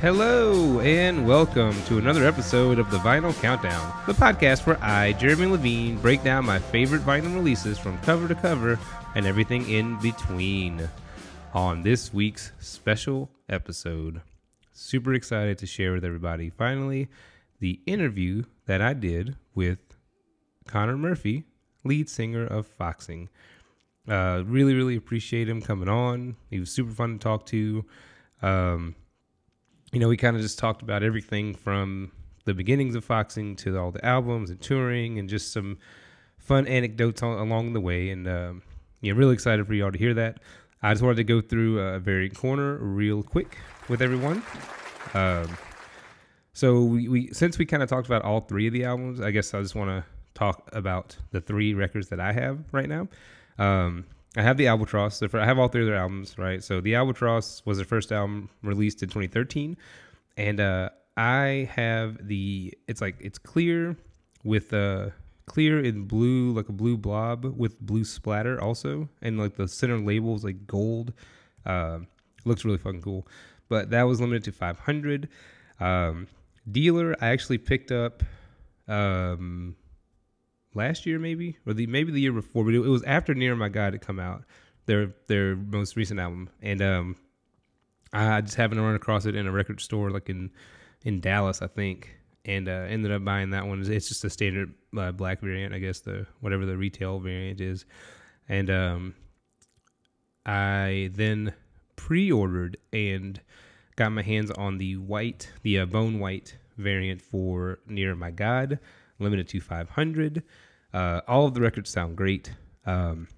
Hello, and welcome to another episode of the Vinyl Countdown, the podcast where I, Jeremy Levine, break down my favorite vinyl releases from cover to cover and everything in between. On this week's special episode, super excited to share with everybody finally the interview that I did with Conor Murphy, lead singer of Foxing. Uh, really, really appreciate him coming on. He was super fun to talk to. Um, you know, we kind of just talked about everything from the beginnings of Foxing to all the albums and touring and just some fun anecdotes on, along the way. And um, yeah, really excited for y'all to hear that. I just wanted to go through a very corner real quick with everyone. Um, so we, we since we kind of talked about all three of the albums, I guess I just want to talk about the three records that I have right now. Um, I have the Albatross. So I have all three of their albums, right? So the Albatross was their first album released in 2013, and uh, I have the. It's like it's clear with uh clear in blue, like a blue blob with blue splatter also, and like the center label is like gold. Uh, looks really fucking cool. But that was limited to 500. Um, Dealer, I actually picked up. Um, last year maybe or the maybe the year before, but it, it was after Near My God had come out, their their most recent album, and um, I just happened to run across it in a record store like in in Dallas, I think, and uh, ended up buying that one. It's just a standard uh, black variant, I guess the whatever the retail variant is, and um, I then pre-ordered and got my hands on the white, the uh, bone white variant for Near My God limited to 500. Uh, all of the records sound great. Um,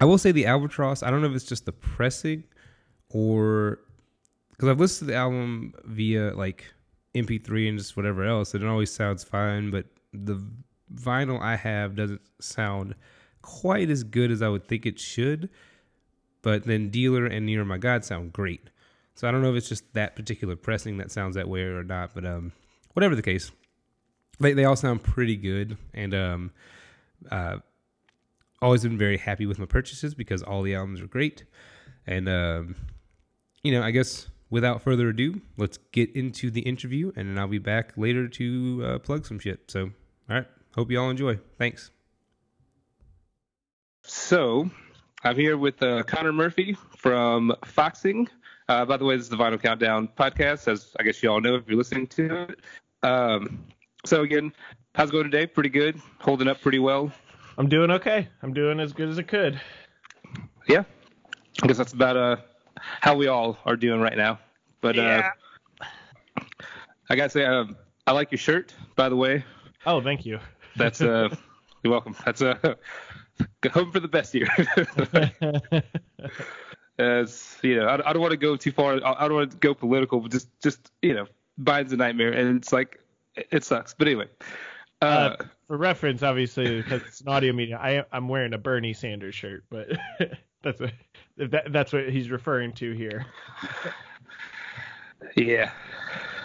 I will say the Albatross. I don't know if it's just the pressing or because I've listened to the album via like MP3 and just whatever else. And it always sounds fine, but the vinyl I have doesn't sound quite as good as I would think it should. But then Dealer and Near My God sound great. So I don't know if it's just that particular pressing that sounds that way or not. But um, whatever the case, they they all sound pretty good, and um, uh, always been very happy with my purchases because all the albums are great, and um, you know, I guess without further ado, let's get into the interview, and then I'll be back later to uh, plug some shit. So, all right, hope you all enjoy. Thanks. So, I'm here with uh, Conor Murphy from Foxing. Uh, by the way, this is the Vinyl Countdown podcast, as I guess you all know if you're listening to it. Um, so again, how's it going today? Pretty good. Holding up pretty well. I'm doing okay. I'm doing as good as I could. Yeah. I guess that's about uh how we all are doing right now. But yeah. uh I gotta say, uh, I like your shirt, by the way. Oh, thank you. That's uh you're welcome. That's uh home for the best here. As you know, I, I don't want to go too far. I, I don't want to go political, but just just you know, Biden's a nightmare, and it's like it sucks. But anyway. Uh, uh, for reference, obviously, because it's an audio medium, I, I'm wearing a Bernie Sanders shirt, but that's what that, that's what he's referring to here. yeah.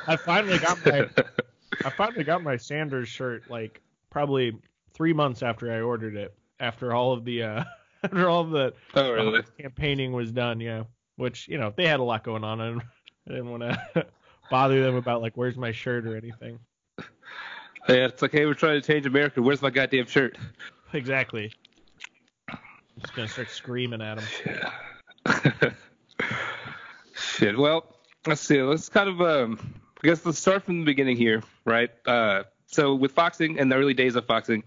I finally got my I finally got my Sanders shirt like probably three months after I ordered it. After all of the uh, after all of the oh, really? campaigning was done, yeah. Which you know they had a lot going on, and I didn't want to bother them about like where's my shirt or anything. Yeah, it's like, hey, we're trying to change America. Where's my goddamn shirt? Exactly. I'm just gonna start screaming at him. Shit. Shit. Well, let's see. Let's kind of, um, I guess let's start from the beginning here, right? Uh, so with foxing and the early days of foxing,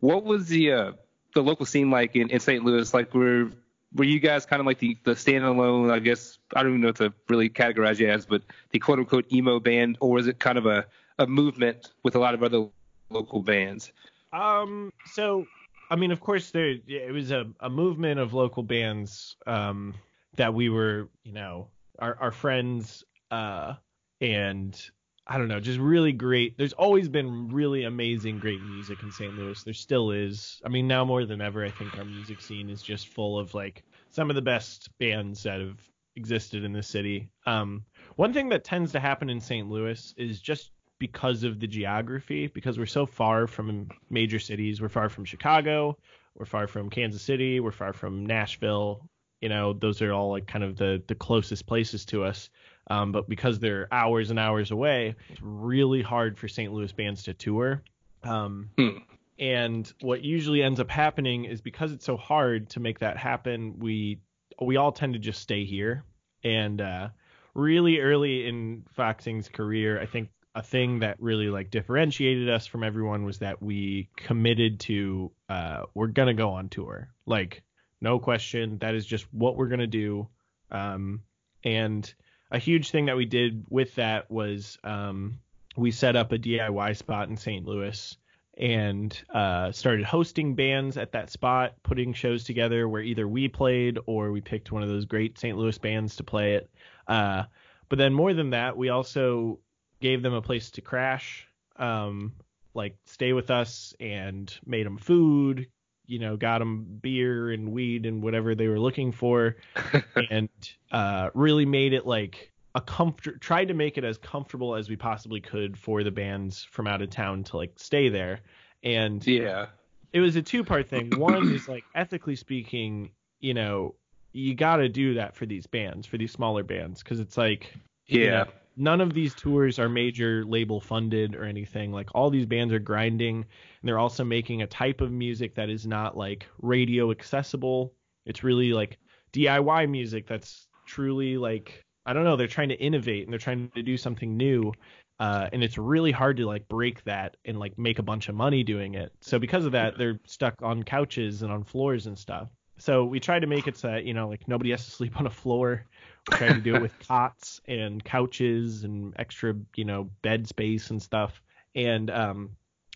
what was the uh, the local scene like in, in St. Louis? Like, were were you guys kind of like the the standalone? I guess I don't even know what to really categorize you as, but the quote unquote emo band, or was it kind of a a movement with a lot of other local bands? Um, so I mean, of course, there it was a, a movement of local bands um, that we were, you know, our our friends uh, and I don't know, just really great. There's always been really amazing, great music in St. Louis. There still is. I mean, now more than ever, I think our music scene is just full of like some of the best bands that have existed in the city. Um, one thing that tends to happen in St. Louis is just because of the geography, because we're so far from major cities. We're far from Chicago, we're far from Kansas City, we're far from Nashville. You know, those are all like kind of the the closest places to us. Um, but because they're hours and hours away, it's really hard for St. Louis bands to tour. Um, Hmm. And what usually ends up happening is because it's so hard to make that happen, we we all tend to just stay here. And uh, really early in Foxing's career, I think a thing that really like differentiated us from everyone was that we committed to uh, we're gonna go on tour. Like no question, that is just what we're gonna do. Um, and a huge thing that we did with that was um, we set up a DIY spot in St. Louis and uh, started hosting bands at that spot, putting shows together where either we played or we picked one of those great St. Louis bands to play it. Uh, but then more than that, we also gave them a place to crash, um, like stay with us, and made them food. You know, got them beer and weed and whatever they were looking for, and uh, really made it like a comfort. Tried to make it as comfortable as we possibly could for the bands from out of town to like stay there. And Yeah. it was a two part thing. One is like ethically speaking, you know, you got to do that for these bands, for these smaller bands, because it's like you Yeah. know, none of these tours are major label funded or anything. Like all these bands are grinding, and they're also making a type of music that is not like radio accessible. It's really like DIY music that's truly like I don't know. They're trying to innovate and they're trying to do something new. Uh, and it's really hard to like break that and like make a bunch of money doing it. So because of that, they're stuck on couches and on floors and stuff. So we try to make it so that you know like nobody has to sleep on a floor. We try to do it with cots and couches and extra you know bed space and stuff. And um,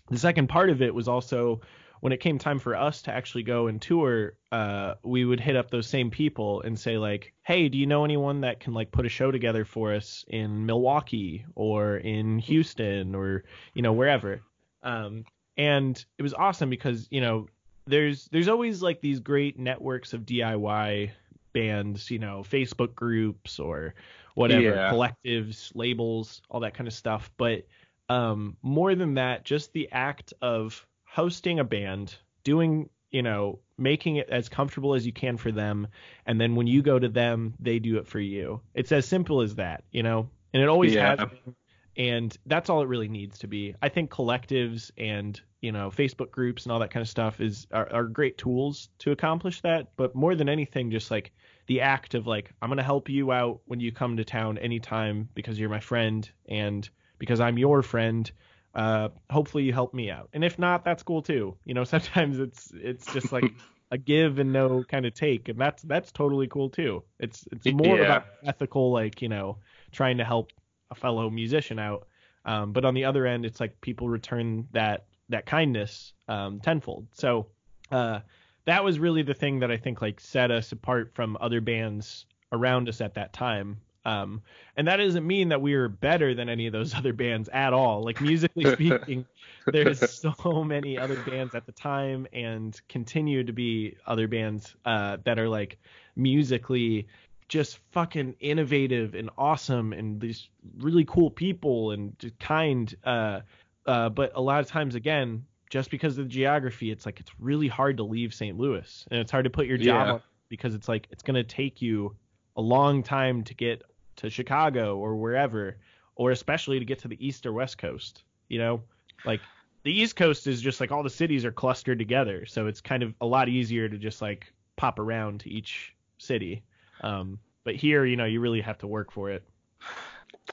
the second part of it was also when it came time for us to actually go and tour, uh, we would hit up those same people and say like, "Hey, do you know anyone that can like put a show together for us in Milwaukee or in Houston or you know wherever?" Um, and it was awesome because you know there's there's always like these great networks of DIY bands, you know, Facebook groups or whatever, Yeah. collectives, labels, all that kind of stuff. But um, more than that, just the act of hosting a band, doing, you know, making it as comfortable as you can for them, and then when you go to them, they do it for you. It's as simple as that, you know, and it always Yeah. has been. And that's all it really needs to be. I think collectives and you know Facebook groups and all that kind of stuff is are, are great tools to accomplish that. But more than anything, just like the act of like I'm gonna help you out when you come to town anytime because you're my friend and because I'm your friend. Uh, hopefully you help me out, and if not, that's cool too. You know, sometimes it's it's just like a give and no kind of take, and that's that's totally cool too. It's it's more Yeah. about ethical, like you know, trying to help a fellow musician out. Um, but on the other end, it's like people return that that kindness um, tenfold. So uh, that was really the thing that I think like set us apart from other bands around us at that time. Um, and that doesn't mean that we are better than any of those other bands at all. Like musically speaking, there's so many other bands at the time and continue to be other bands uh, that are like musically just fucking innovative and awesome and these really cool people and just kind. Uh, uh, but a lot of times, again, just because of the geography, it's like it's really hard to leave St. Louis and it's hard to put your job Yeah. on because it's like it's going to take you a long time to get to Chicago or wherever, or especially to get to the East or West Coast. You know, like the East Coast is just like all the cities are clustered together, so it's kind of a lot easier to just like pop around to each city. Um, but here, you know, you really have to work for it.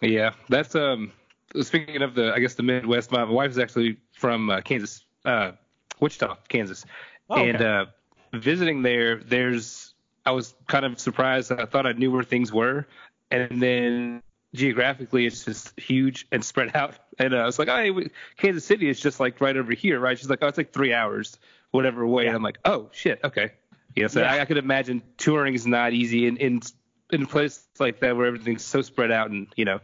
Yeah, that's um. Speaking of the, I guess the Midwest, my wife is actually from uh, Kansas, uh, Wichita, Kansas, Oh, okay. and uh, visiting there, there's, I was kind of surprised. I thought I knew where things were, and then geographically, it's just huge and spread out. And uh, I was like, oh, hey, Kansas City is just like right over here, right? She's like, oh, it's like three hours, whatever way. Yeah. And I'm like, oh shit, okay. Yeah, so Yeah. I, I could imagine touring is not easy in in in a place like that where everything's so spread out and you know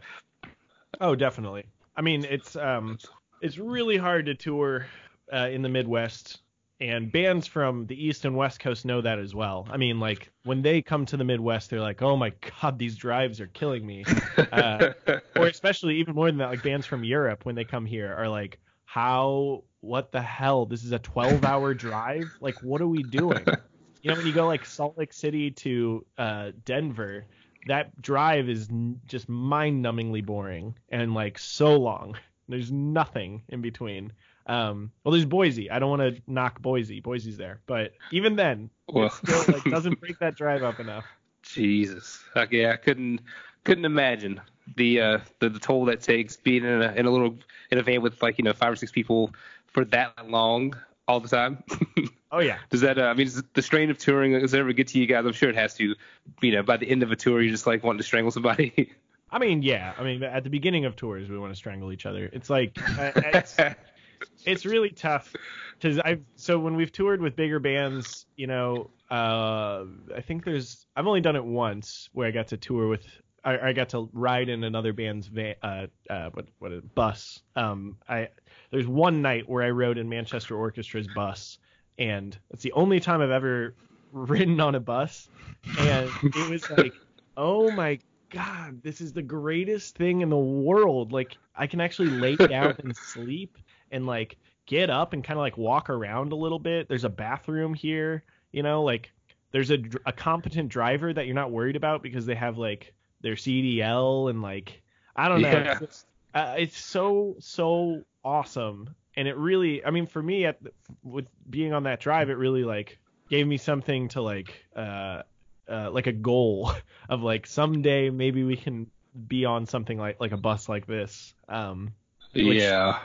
Oh, definitely. I mean, it's um, it's really hard to tour uh, in the Midwest, and bands from the East and West Coast know that as well. I mean, like when they come to the Midwest, they're like, "Oh my God, these drives are killing me." Uh, or especially even more than that, like bands from Europe when they come here are like, "How? What the hell? This is a 12-hour drive. Like, what are we doing?" You know, when you go like Salt Lake City to uh, Denver, that drive is n- just mind-numbingly boring and like so long. There's nothing in between. Um, well, there's Boise. I don't want to knock Boise. Boise's there, but even then, Well. it still like doesn't break that drive up enough. Jesus. Okay, I couldn't couldn't imagine the uh the, the toll that takes being in a in a little in a van with like you know five or six people for that long all the time. Oh yeah. Does that? Uh, I mean, does the strain of touring does it ever get to you guys? I'm sure it has to. You know, by the end of a tour, you're just like wanting to strangle somebody. I mean, yeah. I mean, at the beginning of tours, we want to strangle each other. It's like uh, it's, it's really tough because I've so when we've toured with bigger bands, you know, uh, I think there's I've only done it once where I got to tour with. I, I got to ride in another band's van, uh, uh, what, what, a bus. Um, I there's one night where I rode in Manchester Orchestra's bus, and it's the only time I've ever ridden on a bus, and it was like, oh my god, this is the greatest thing in the world. Like I can actually lay down and sleep and like get up and kind of like walk around a little bit. There's a bathroom here, you know, like there's a, a competent driver that you're not worried about because they have like their CDL and like I don't know. Yeah. It's, just- uh, it's so so awesome, and it really, I mean, for me at the- with being on that drive, it really like gave me something to like uh uh like a goal of like someday maybe we can be on something like like a bus like this. Um, Which- yeah.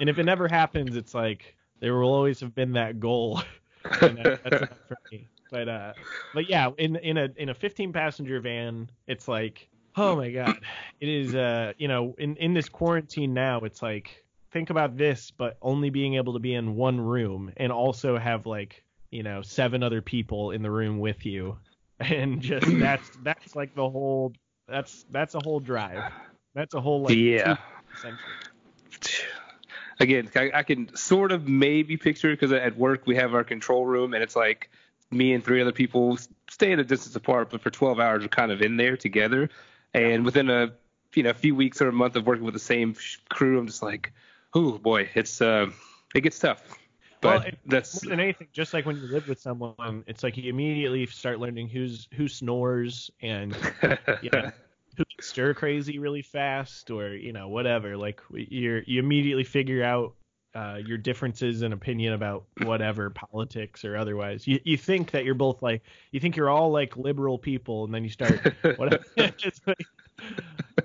and if it never happens, it's like there will always have been that goal. and that, that's enough for me. But uh, but yeah, in in a in a 15 passenger van, it's like, oh my god, it is uh, you know, in in this quarantine now, it's like think about this, but only being able to be in one room and also have like you know seven other people in the room with you, and just that's that's like the whole that's that's a whole drive. That's a whole like yeah. two- Again, I, I can sort of maybe picture because at work we have our control room and it's like me and three other people stay at a distance apart, but for 12 hours we're kind of in there together. And within a you know a few weeks or a month of working with the same crew, I'm just like, oh boy, it's uh, it gets tough. But Well, that's more than anything, just like when you live with someone, it's like you immediately start learning who's who snores and you know, who stir crazy really fast or you know whatever. Like you you immediately figure out uh, your differences in opinion about whatever politics or otherwise. You you think that you're both like you think you're all like liberal people, and then you start whatever. like,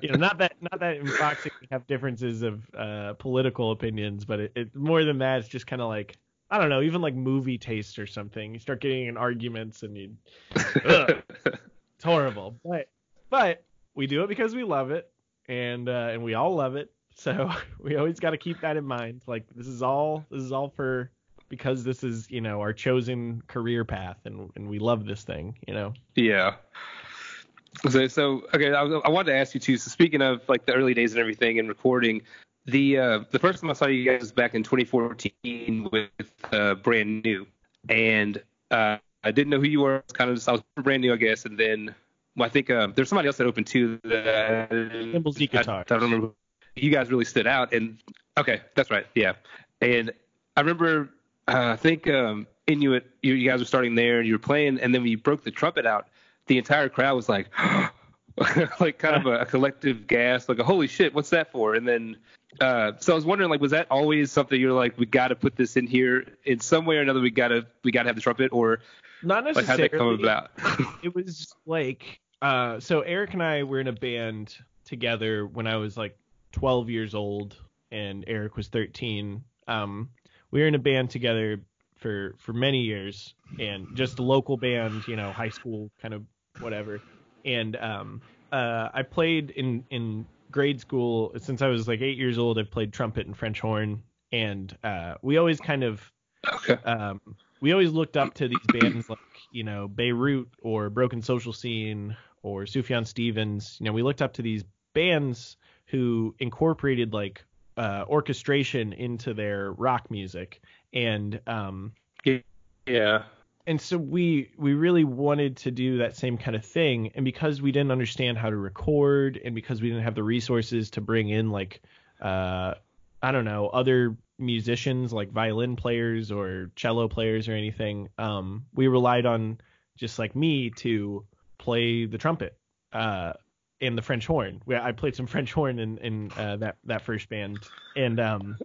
you know, not that not that in Foxing we have differences of uh, political opinions, but it, it more than that, it's just kind of like I don't know, even like movie taste or something. You start getting in arguments and you it's horrible. But but we do it because we love it and uh, and we all love it. So we always got to keep that in mind. Like this is all this is all for because this is you know our chosen career path and and we love this thing. You know. Yeah. So, so okay, I, I wanted to ask you too. So speaking of like the early days and everything and recording, the uh, the first time I saw you guys was back in 2014 with uh, brand new, and uh, I didn't know who you were. Kind of just, I was brand new, I guess, and then well, I think uh, there's somebody else that opened too. That, Nimble Z I, I don't remember. You guys really stood out, and okay, that's right, yeah. And I remember, uh, I think um, Inuit, you, you guys were starting there, and you were playing, and then you broke the trumpet out, the entire crowd was like, like kind of a, a collective gasp, like a holy shit, what's that for? And then, uh, so I was wondering, like, was that always something you're like, we got to put this in here in some way or another? We gotta, we gotta have the trumpet, or Not like how did that come about? it was like uh so Eric and I were in a band together when I was like 12 years old and Eric was 13 um we were in a band together for for many years and just a local band you know high school kind of whatever and um uh I played in in grade school since I was like 8 years old I've played trumpet and French horn and uh we always kind of okay. um, we always looked up to these bands like you know Beirut or Broken Social Scene or Sufjan Stevens. You know, we looked up to these bands who incorporated like uh, orchestration into their rock music, and um, Yeah. And so we we really wanted to do that same kind of thing and because we didn't understand how to record and because we didn't have the resources to bring in like uh i don't know other musicians like violin players or cello players or anything um we relied on just like me to play the trumpet uh, and the French horn. I played some French horn in in uh, that that first band, and um,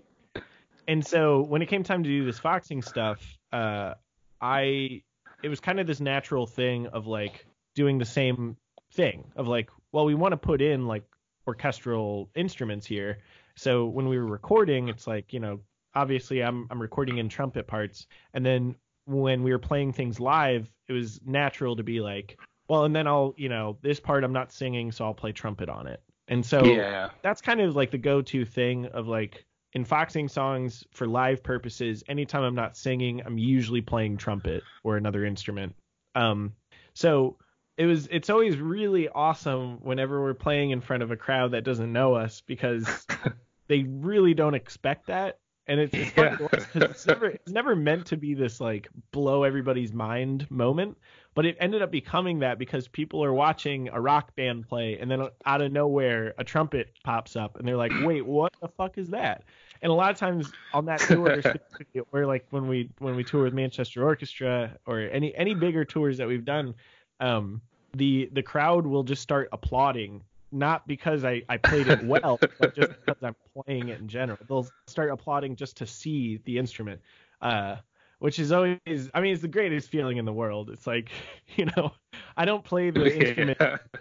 and so when it came time to do this foxing stuff, uh, I it was kind of this natural thing of like doing the same thing of like, well, we want to put in like orchestral instruments here. So when we were recording, it's like, you know, obviously I'm I'm recording in trumpet parts, and then when we were playing things live, it was natural to be like, well, and then I'll, you know, this part I'm not singing, so I'll play trumpet on it. And so Yeah. that's kind of like the go-to thing of like in foxing songs for live purposes anytime i'm not singing i'm usually playing trumpet or another instrument. Um so it was it's always really awesome whenever we're playing in front of a crowd that doesn't know us because they really don't expect that. And it's, it's funny to watch 'cause it's never it's never meant to be this like blow everybody's mind moment but it ended up becoming that because people are watching a rock band play and then out of nowhere a trumpet pops up and they're like wait what the fuck is that and a lot of times on that tour or like when we when we tour with manchester orchestra or any any bigger tours that we've done um the the crowd will just start applauding not because I, I played it well, but just because I'm playing it in general. They'll start applauding just to see the instrument, uh, which is always, I mean, it's the greatest feeling in the world. It's like, you know, I don't play the instrument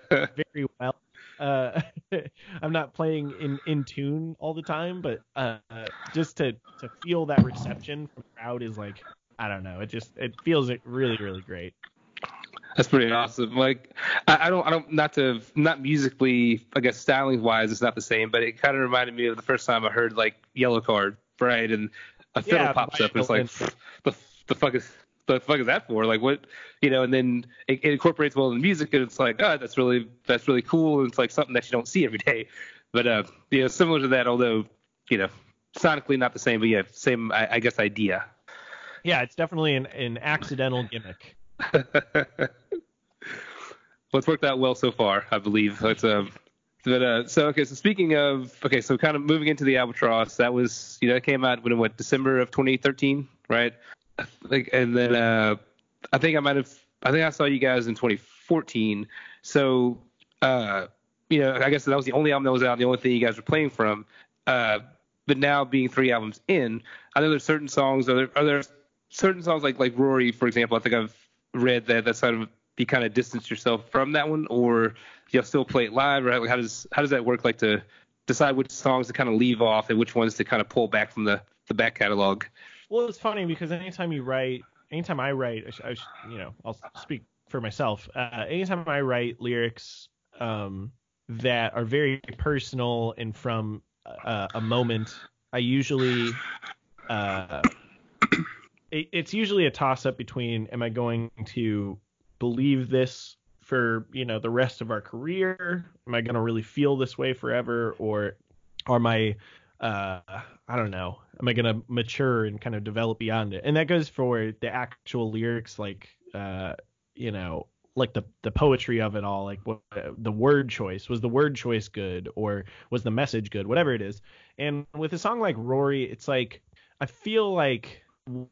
very well. Uh, I'm not playing in, in tune all the time, but uh, just to, to feel that reception from the crowd is like, I don't know. It just it feels it really really great. That's pretty awesome. Like I, I don't I don't not to not musically I guess styling wise it's not the same, but it kind of reminded me of the first time I heard like Yellowcard, right? And a fiddle Yeah, pops up and it's like the the fuck is the fuck is that for? Like what you know? And then it, it incorporates well in the music, and it's like oh that's really that's really cool. And it's like something that you don't see every day. But uh, you know, similar to that, although you know, sonically not the same, but yeah, same I, I guess idea. Yeah, it's definitely an, an accidental gimmick. well, it's worked out well so far, I believe. It's um, but uh, so okay. So speaking of okay, so kind of moving into the albatross, that was you know it came out when what December of 2013, right? Like, and then uh, I think I might have I think I saw you guys in 2014. So uh, you know, I guess that was the only album that was out, the only thing you guys were playing from. Uh, but now being three albums in, I know there's certain songs. Are there, are there certain songs like like Rory, for example? I think I've read that that's sort of you kind of distance yourself from that one, or you'll still play it live, or how, does how does that work? Like to decide which songs to kind of leave off and which ones to kind of pull back from the the back catalog. Well, it's funny because anytime you write, anytime I write, I I you know, I'll speak for myself. Uh, anytime I write lyrics um, that are very personal and from uh, a moment, I usually, uh, it, it's usually a toss up between am I going to believe this for you know the rest of our career? Am I going to really feel this way forever, or are my uh I don't know. Am I gonna mature and kind of develop beyond it? And that goes for the actual lyrics, like uh, you know, like the the poetry of it all. Like what the word choice was the word choice good, or was the message good? Whatever it is. And with a song like Rory, it's like I feel like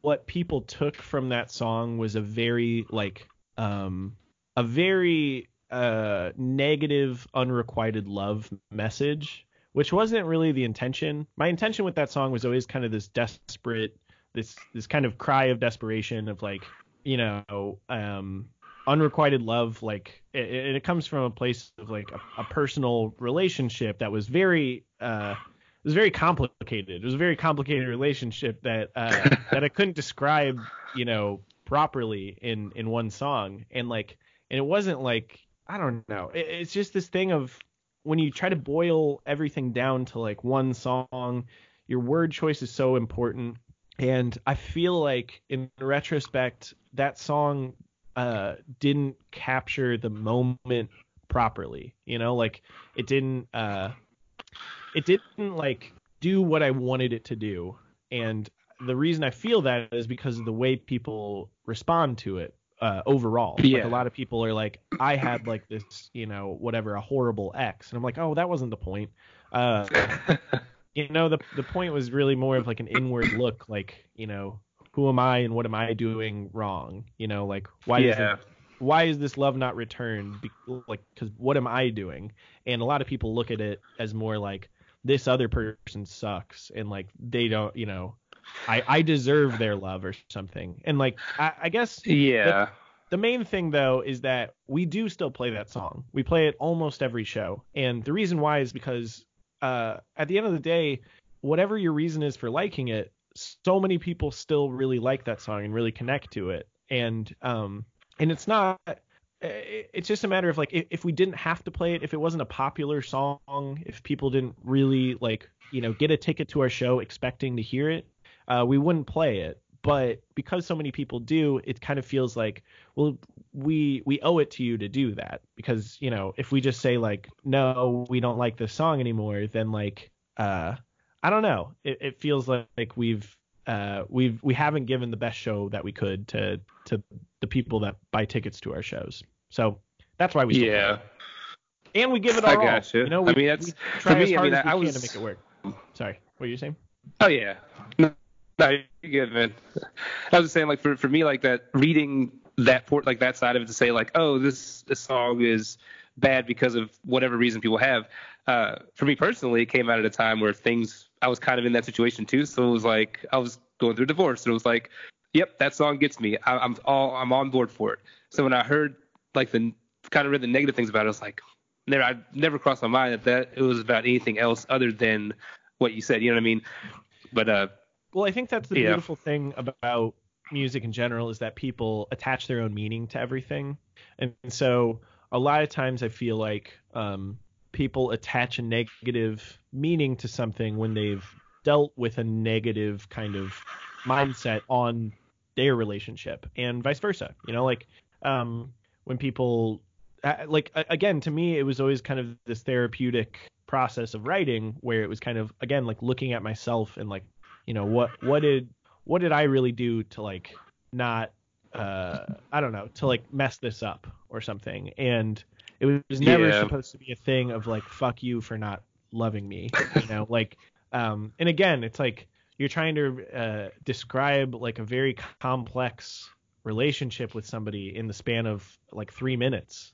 what people took from that song was a very like um a very uh negative unrequited love message which wasn't really the intention. My intention with that song was always kind of this desperate, this this kind of cry of desperation of like, you know, um, unrequited love. Like it, it comes from a place of like a, a personal relationship that was very, uh, it was very complicated. It was a very complicated relationship that uh, that I couldn't describe, you know, properly in in one song. And like, and it wasn't like I don't know. It, it's just this thing of when you try to boil everything down to like one song, your word choice is so important. And I feel like in retrospect, that song uh, didn't capture the moment properly. You know, like it didn't uh, it didn't like do what I wanted it to do. And the reason I feel that is because of the way people respond to it uh, overall. Yeah. Like a lot of people are like, I had like this, you know, whatever, a horrible ex, and I'm like, oh, that wasn't the point. Uh, you know, the the point was really more of like an inward look, like, you know, who am I and what am I doing wrong? You know, like why Yeah. doesn't why is this love not returned? Be- like, because what am I doing? And a lot of people look at it as more like this other person sucks, and like they don't, you know, I I deserve their love or something. And like I, I guess Yeah. the main thing though is that we do still play that song. We play it almost every show. And the reason why is because uh, at the end of the day, whatever your reason is for liking it, so many people still really like that song and really connect to it. And um and it's not it's just a matter of like if we didn't have to play it, if it wasn't a popular song, if people didn't really like, you know, get a ticket to our show expecting to hear it, uh, we wouldn't play it. But because so many people do, it kind of feels like, well, we we owe it to you to do that because you know if we just say like, no, we don't like this song anymore, then like, uh, I don't know, it, it feels like, like we've uh, we've we haven't given the best show that we could to to the people that buy tickets to our shows. So that's why we play Yeah. it. and we give it I our all. gotcha. You know, I we, mean, that's- we for try as me, I mean, I was- to make it work. Sorry, what are you saying? Oh yeah. No, no, you're good, man. I was just saying, like for for me, like that reading that port, like that side of it to say, like, oh, this this song is bad because of whatever reason people have. Uh, for me personally, it came out at a time where things I was kind of in that situation too. So it was like I was going through a divorce. And it was like, yep, that song gets me. I, I'm all I'm on board for it. So when I heard like the kind of read the negative things about it, I was like, never I never crossed my mind that that it was about anything else other than what you said. You know what I mean? But uh, Well, I think that's the Yeah. beautiful thing about music in general is that people attach their own meaning to everything. And so a lot of times I feel like um, people attach a negative meaning to something when they've dealt with a negative kind of mindset on their relationship and vice versa. You know, like um, when people uh, like again to me it was always kind of this therapeutic process of writing where it was kind of again like looking at myself and like you know what what did what did I really do to like not uh I don't know to like mess this up or something and it was never Yeah. supposed to be a thing of like fuck you for not loving me you know like um and again it's like you're trying to uh describe like a very complex relationship with somebody in the span of like 3 minutes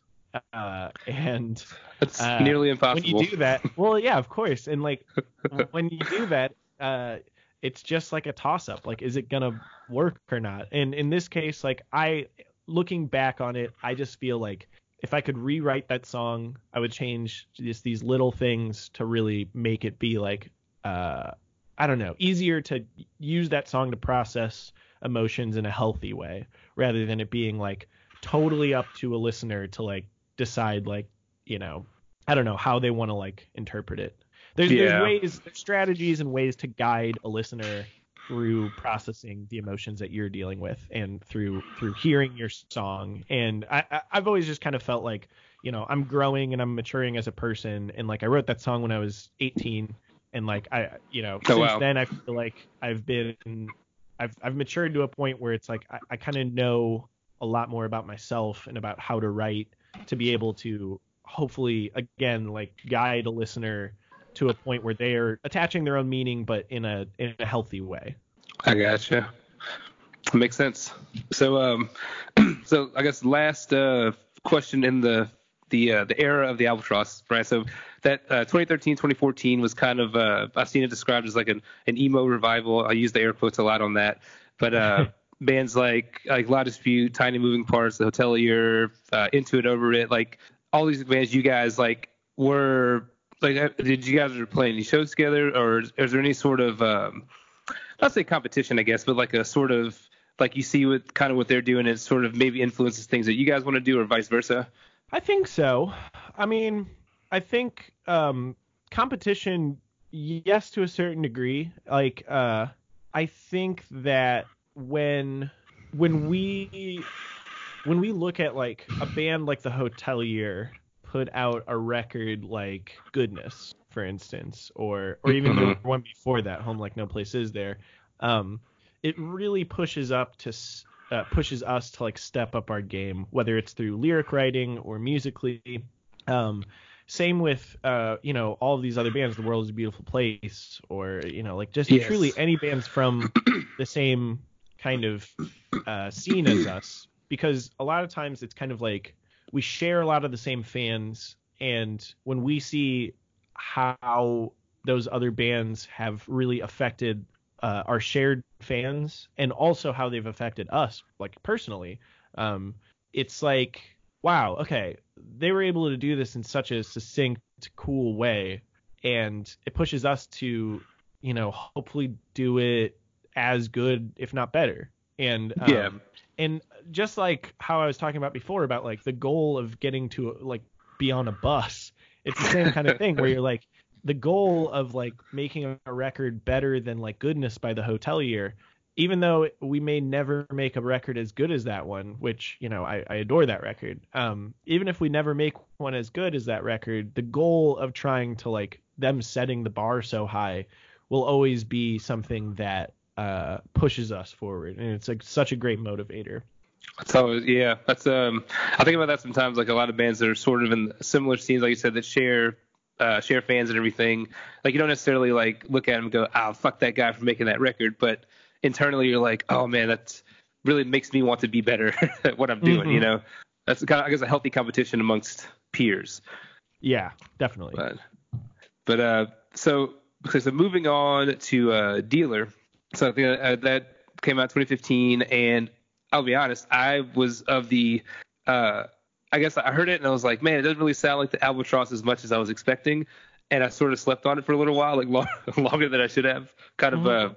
uh and That's Uh, nearly impossible. when you do that well yeah of course and like when you do that uh it's just like a toss up like is it gonna work or not and in this case like i looking back on it i just feel like if i could rewrite that song i would change just these little things to really make it be like uh i don't know easier to use that song to process emotions in a healthy way rather than it being like totally up to a listener to like decide like you know I don't know how they want to like interpret it. There's Yeah. there's ways, there's strategies and ways to guide a listener through processing the emotions that you're dealing with and through through hearing your song. And I, I I've always just kind of felt like you know I'm growing and I'm maturing as a person. And like I wrote that song when I was 18, and like I you know Oh, since wow. then I feel like I've been I've I've matured to a point where it's like I, I kind of know a lot more about myself and about how to write to be able to hopefully again like guide a listener to a point where they're attaching their own meaning but in a in a healthy way. I gotcha. Makes sense. So, um, so I guess last uh, question in the the uh, the era of the albatross, right? So that uh, 2013, 2014 was kind of uh, I've seen it described as like an an emo revival. I use the air quotes a lot on that, but uh, bands like like La Dispute, Tiny Moving Parts, The Hotelier, uh, Into It Over It, like all these bands, you guys like were like uh, did you guys ever play any shows together, or is, is there any sort of um, not say competition, I guess, but like a sort of like you see what kind of what they're doing, it sort of maybe influences things that you guys want to do, or vice versa. I think so. I mean, I think um, competition, yes, to a certain degree. Like, uh, I think that when when we when we look at like a band like the Hotelier put out a record like Goodness, for instance, or or even the one before that, Home Like No Place Is There, um, it really pushes up to uh, pushes us to like step up our game, whether it's through lyric writing or musically. Um, same with uh, you know all of these other bands, The World Is a Beautiful Place, or you know like just Yes. truly any bands from the same kind of uh, scene as us, because a lot of times it's kind of like we share a lot of the same fans, and when we see how those other bands have really affected uh, our shared fans and also how they've affected us like personally um, it's like wow okay they were able to do this in such a succinct cool way and it pushes us to you know hopefully do it as good if not better and um, Yeah. and just like how i was talking about before about like the goal of getting to like be on a bus it's the same kind of thing where you're like the goal of like making a record better than like goodness by the hotelier even though we may never make a record as good as that one which you know i, I adore that record um, even if we never make one as good as that record the goal of trying to like them setting the bar so high will always be something that uh, pushes us forward and it's like such a great motivator So yeah, that's um. I think about that sometimes. Like a lot of bands that are sort of in similar scenes, like you said, that share uh, share fans and everything. Like you don't necessarily like look at them and go, "Ah, fuck that guy for making that record," but internally you're like, "Oh man, that's really makes me want to be better at what I'm doing." Mhm. You know, that's kind of I guess a healthy competition amongst peers. yeah definitely But but uh, so okay, so moving on to uh, Dealer. So I think uh, that came out 2015, and I'll be honest, I was of the uh, I guess I heard it and I was like, man, it doesn't really sound like the Albatross as much as I was expecting, and I sort of slept on it for a little while, like long, longer than I should have. Kind of uh,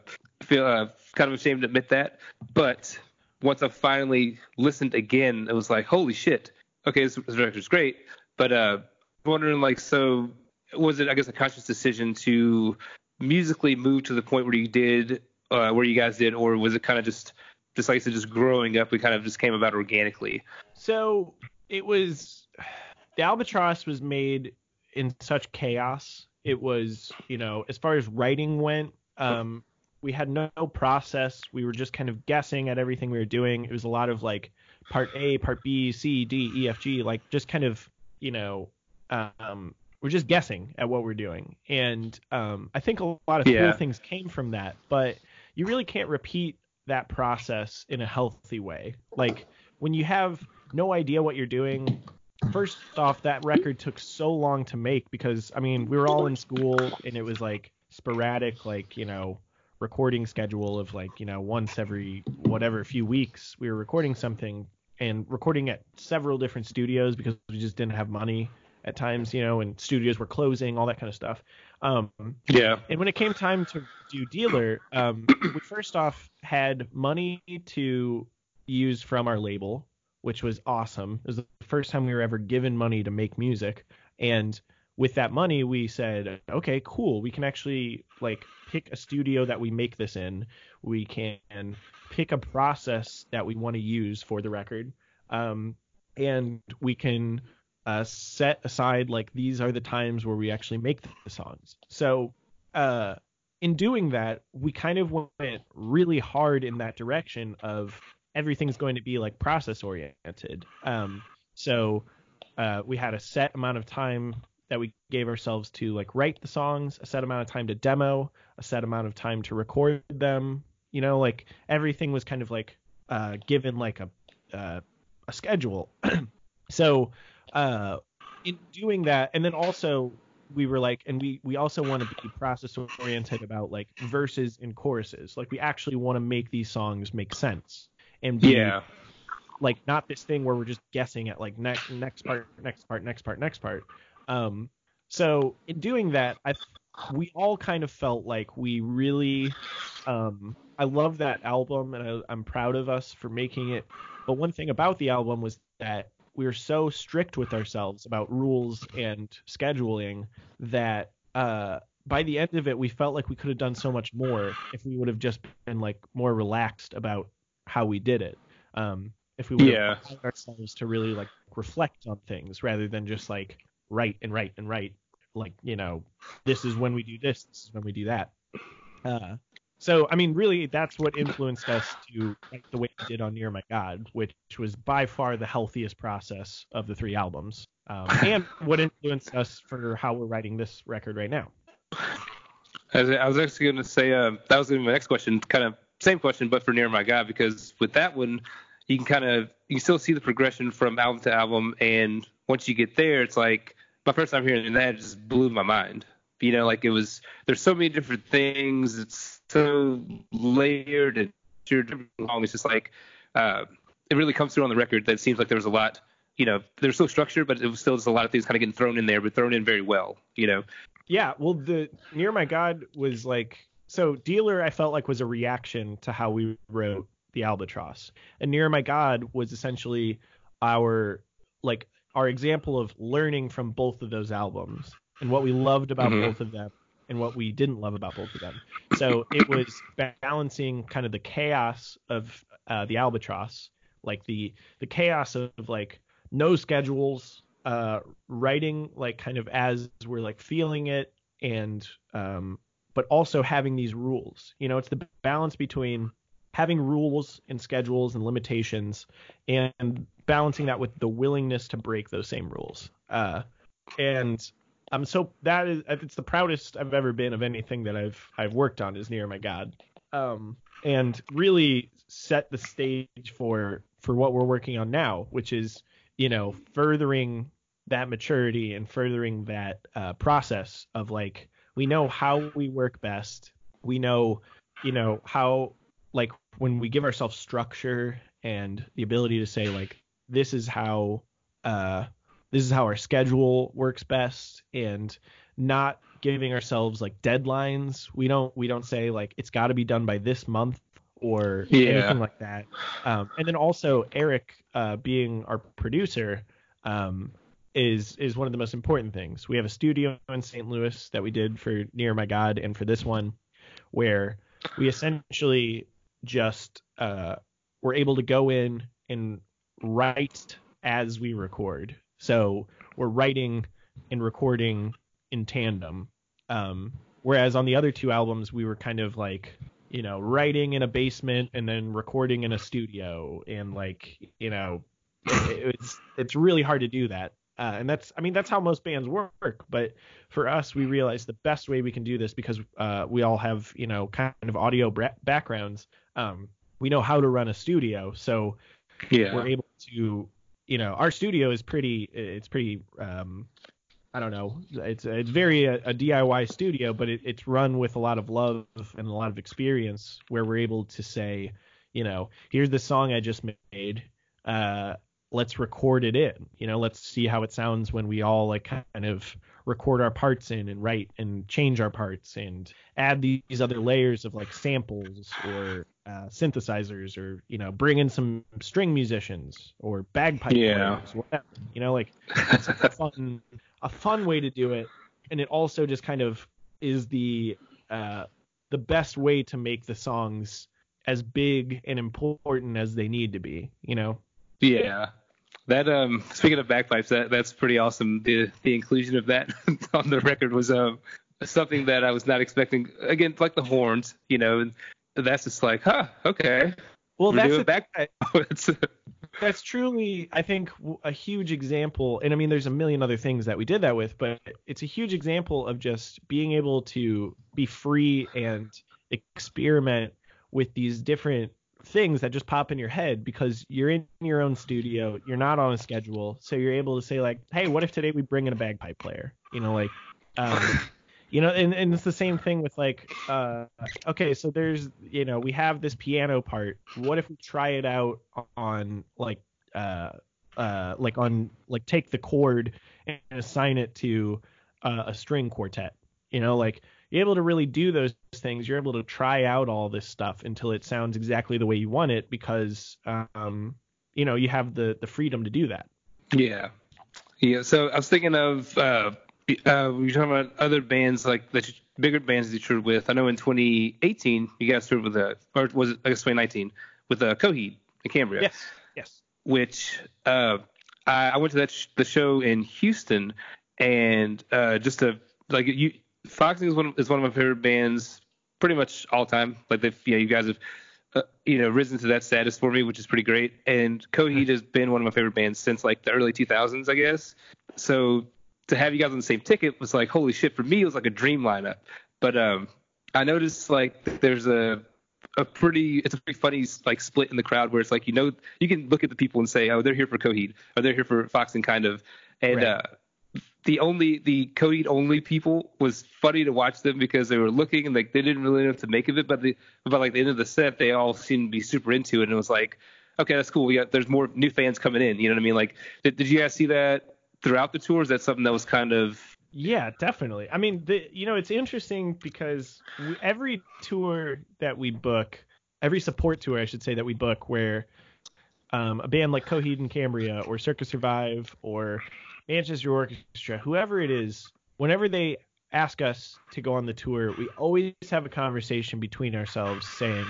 feel uh, kind of ashamed to admit that, but once I finally listened again, it was like, holy shit. Okay, this, this record's great, but uh, I'm wondering like, so was it I guess a conscious decision to musically move to the point where you did, uh, where you guys did, or was it kind of just just like I said, just growing up, we kind of just came about organically? So it was the albatross was made in such chaos. It was, you know, as far as writing went, um, we had no process. We were just kind of guessing at everything we were doing. It was a lot of like part A, part B, C, D, E, F, G, like just kind of, you know, um, we're just guessing at what we're doing. And um, I think a lot of Yeah. cool things came from that, but you really can't repeat that process in a healthy way. Like when you have no idea what you're doing, first off, that record took so long to make because I mean we were all in school and it was like sporadic, like you know recording schedule of like you know once every whatever few weeks we were recording something and recording at several different studios because we just didn't have money at times, you know, and studios were closing, all that kind of stuff. Um, Yeah. and when it came time to do dealer, um, we first off had money to use from our label, which was awesome. It was the first time we were ever given money to make music, and with that money, we said, okay, cool. We can actually like pick a studio that we make this in. We can pick a process that we want to use for the record, um, and we can uh, set aside like these are the times where we actually make the songs. So uh, in doing that, we kind of went really hard in that direction of everything's going to be like process oriented. Um, so uh, we had a set amount of time that we gave ourselves to like write the songs, a set amount of time to demo, a set amount of time to record them. You know, like everything was kind of like uh, given like a uh, a schedule. so uh, in doing that, and then also we were like, and we we also want to be process oriented about like verses and choruses. Like we actually want to make these songs make sense and be Yeah. like not this thing where we're just guessing at like next next part next part next part next part um so in doing that i we all kind of felt like we really um i love that album and I, i'm proud of us for making it but one thing about the album was that were so strict with ourselves about rules and scheduling that uh by the end of it we felt like we could have done so much more if we would have just been like more relaxed about how we did it um if we would Yeah. have allowed ourselves to really like reflect on things rather than just like write and write and write like you know this is when we do this this is when we do that uh so i mean really that's what influenced us to write the way we did on near my god which was by far the healthiest process of the three albums um, and what influenced us for how we're writing this record right now I was, actually going to say uh, that was going to be my next question, kind of same question, but for Near My God, because with that one, you can kind of you can still see the progression from album to album, and once you get there, it's like my first time hearing that just blew my mind. You know, like it was there's so many different things. It's so layered and long. It's just like uh, it really comes through on the record that it seems like there was a lot. You know, there's still structure, but it was still just a lot of things kind of getting thrown in there, but thrown in very well. You know. Yeah, well, the Near My God was like so. Dealer, I felt like was a reaction to how we wrote the Albatross, and Near My God was essentially our like our example of learning from both of those albums and what we loved about mm-hmm. both of them and what we didn't love about both of them. So it was balancing kind of the chaos of uh, the Albatross, like the the chaos of, of like no schedules, uh, writing like kind of as we're like feeling it, and um, but also having these rules. You know, it's the balance between having rules and schedules and limitations and balancing that with the willingness to break those same rules. Uh, and I'm so that is it's the proudest I've ever been of anything that I've I've worked on is near my God. Um, and really set the stage for for what we're working on now, which is you know furthering that maturity and furthering that uh, process of like we know how we work best. We know you know how like when we give ourselves structure and the ability to say like this is how uh this is how our schedule works best and not giving ourselves like deadlines. We don't we don't say like it's got to be done by this month or yeah. anything like that. Um, and then also Eric uh, being our producer um, is is one of the most important things. We have a studio in St. Louis that we did for Near My God and for this one where we essentially just uh, we're able to go in and write as we record. So we're writing and recording in tandem. Um, whereas on the other two albums, we were kind of like, you know, writing in a basement and then recording in a studio, and like, you know, it, it's it's really hard to do that. Uh, and that's, I mean, that's how most bands work. But for us, we realized the best way we can do this because uh, we all have, you know, kind of audio bra- backgrounds. Um, we know how to run a studio, so yeah. we're able to you know, our studio is pretty. It's pretty. Um, I don't know. It's it's very a, a DIY studio, but it, it's run with a lot of love and a lot of experience, where we're able to say, you know, here's the song I just made. Uh, let's record it in. You know, let's see how it sounds when we all like kind of record our parts in and write and change our parts and add these other layers of like samples or uh, synthesizers or you know bring in some string musicians or bagpipe yeah. players, whatever. You know, like it's a fun a fun way to do it, and it also just kind of is the uh, the best way to make the songs as big and important as they need to be. You know. Yeah. That um speaking of bagpipes, that that's pretty awesome. The the inclusion of that on the record was um something that I was not expecting. Again, like the horns, you know, that's just like, huh, okay. Well, We're that's that's truly, I think, a huge example. And I mean, there's a million other things that we did that with, but it's a huge example of just being able to be free and experiment with these different things that just pop in your head because you're in your own studio, you're not on a schedule, so you're able to say like, hey, what if today we bring in a bagpipe player? You know, like, um, you know, and, and it's the same thing with like, uh, okay, so there's, you know, we have this piano part. What if we try it out on like, uh, uh, like on like take the chord and assign it to uh, a string quartet? You know, like you're able to really do those things. You're able to try out all this stuff until it sounds exactly the way you want it because, um, you know, you have the the freedom to do that. Yeah, yeah. So I was thinking of, uh, uh, we were talking about other bands like the bigger bands that you toured with. I know in 2018 you guys toured with a, or was it I guess 2019 with a uh, Coheed and Cambria. Yes. Yes. Which uh, I, I went to that sh- the show in Houston and uh, just to like you Foxing is one is one of my favorite bands, pretty much all time. Like they, yeah, you guys have, uh, you know, risen to that status for me, which is pretty great. And Coheed has been one of my favorite bands since like the early 2000s, I guess. So to have you guys on the same ticket was like holy shit for me. It was like a dream lineup. But um, I noticed like there's a a pretty it's a pretty funny like split in the crowd where it's like you know you can look at the people and say oh they're here for Coheed or they're here for Foxing kind of and Right. uh the only the Coheed only people was funny to watch them because they were looking and like they didn't really know what to make of it but the but like the end of the set they all seemed to be super into it and it was like okay that's cool. We got there's more new fans coming in. You know what I mean? Like did, did you guys see that throughout the tour? Is that something that was kind of Yeah, definitely. I mean, the you know, it's interesting because we, every tour that we book, every support tour, I should say, that we book, where um, a band like Coheed and Cambria or Circa Survive or Manchester Orchestra, whoever it is, whenever they ask us to go on the tour, we always have a conversation between ourselves saying,